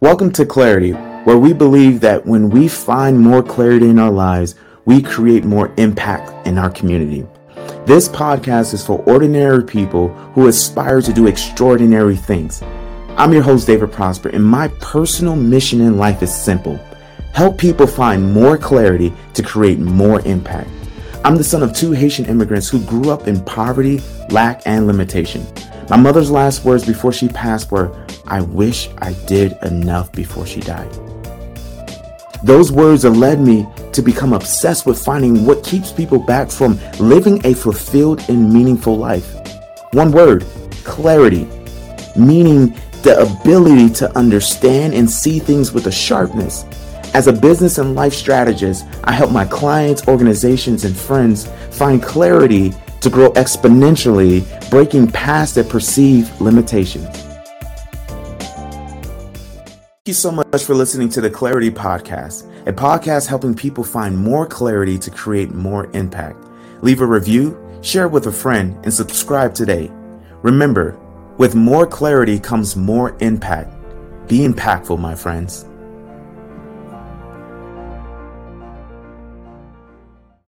Welcome to Clarity, where we believe that when we find more clarity in our lives, we create more impact in our community. This podcast is for ordinary people who aspire to do extraordinary things. I'm your host, David Prosper, and my personal mission in life is simple help people find more clarity to create more impact. I'm the son of two Haitian immigrants who grew up in poverty, lack, and limitation. My mother's last words before she passed were, I wish I did enough before she died. Those words have led me to become obsessed with finding what keeps people back from living a fulfilled and meaningful life. One word clarity, meaning the ability to understand and see things with a sharpness. As a business and life strategist, I help my clients, organizations, and friends find clarity to grow exponentially, breaking past their perceived limitations. Thank you so much for listening to the Clarity Podcast, a podcast helping people find more clarity to create more impact. Leave a review, share it with a friend, and subscribe today. Remember, with more clarity comes more impact. Be impactful, my friends.